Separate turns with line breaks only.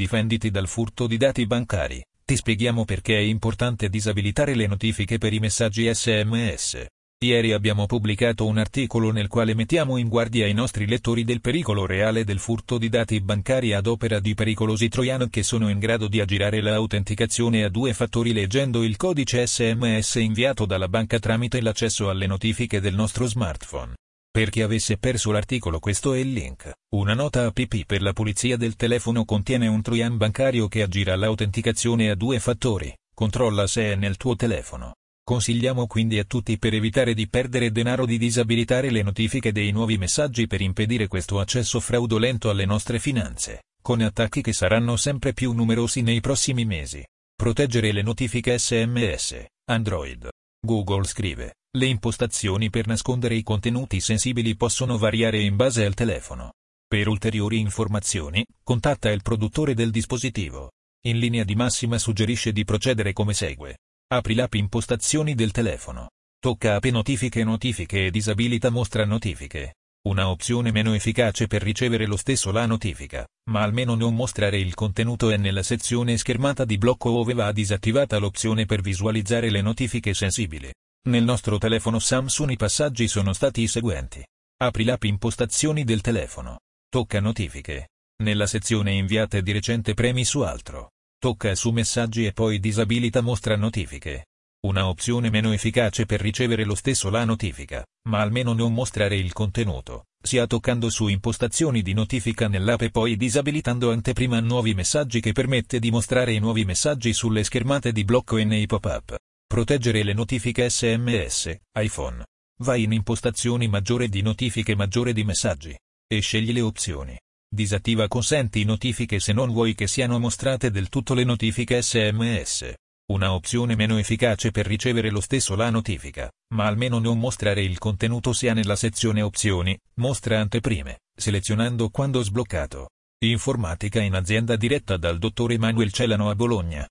Difenditi dal furto di dati bancari. Ti spieghiamo perché è importante disabilitare le notifiche per i messaggi SMS. Ieri abbiamo pubblicato un articolo nel quale mettiamo in guardia i nostri lettori del pericolo reale del furto di dati bancari ad opera di pericolosi troiano che sono in grado di aggirare l'autenticazione a due fattori leggendo il codice SMS inviato dalla banca tramite l'accesso alle notifiche del nostro smartphone. Per chi avesse perso l'articolo questo è il link. Una nota app per la pulizia del telefono contiene un trojan bancario che aggira l'autenticazione a due fattori. Controlla se è nel tuo telefono. Consigliamo quindi a tutti per evitare di perdere denaro di disabilitare le notifiche dei nuovi messaggi per impedire questo accesso fraudolento alle nostre finanze, con attacchi che saranno sempre più numerosi nei prossimi mesi. Proteggere le notifiche SMS, Android. Google scrive, le impostazioni per nascondere i contenuti sensibili possono variare in base al telefono. Per ulteriori informazioni, contatta il produttore del dispositivo. In linea di massima suggerisce di procedere come segue. Apri l'app impostazioni del telefono. Tocca app notifiche notifiche e disabilita mostra notifiche. Una opzione meno efficace per ricevere lo stesso la notifica, ma almeno non mostrare il contenuto è nella sezione schermata di blocco ove va disattivata l'opzione per visualizzare le notifiche sensibili. Nel nostro telefono Samsung i passaggi sono stati i seguenti. Apri l'app impostazioni del telefono. Tocca notifiche. Nella sezione inviate di recente premi su altro. Tocca su messaggi e poi disabilita mostra notifiche. Una opzione meno efficace per ricevere lo stesso la notifica, ma almeno non mostrare il contenuto, sia toccando su impostazioni di notifica nell'app e poi disabilitando anteprima nuovi messaggi che permette di mostrare i nuovi messaggi sulle schermate di blocco e nei pop-up. Proteggere le notifiche SMS, iPhone. Vai in impostazioni maggiore di notifiche maggiore di messaggi. E scegli le opzioni. Disattiva consenti notifiche se non vuoi che siano mostrate del tutto le notifiche SMS. Una opzione meno efficace per ricevere lo stesso la notifica, ma almeno non mostrare il contenuto sia nella sezione opzioni, mostra anteprime, selezionando quando sbloccato. Informatica in azienda diretta dal dottor Emanuel Celano a Bologna.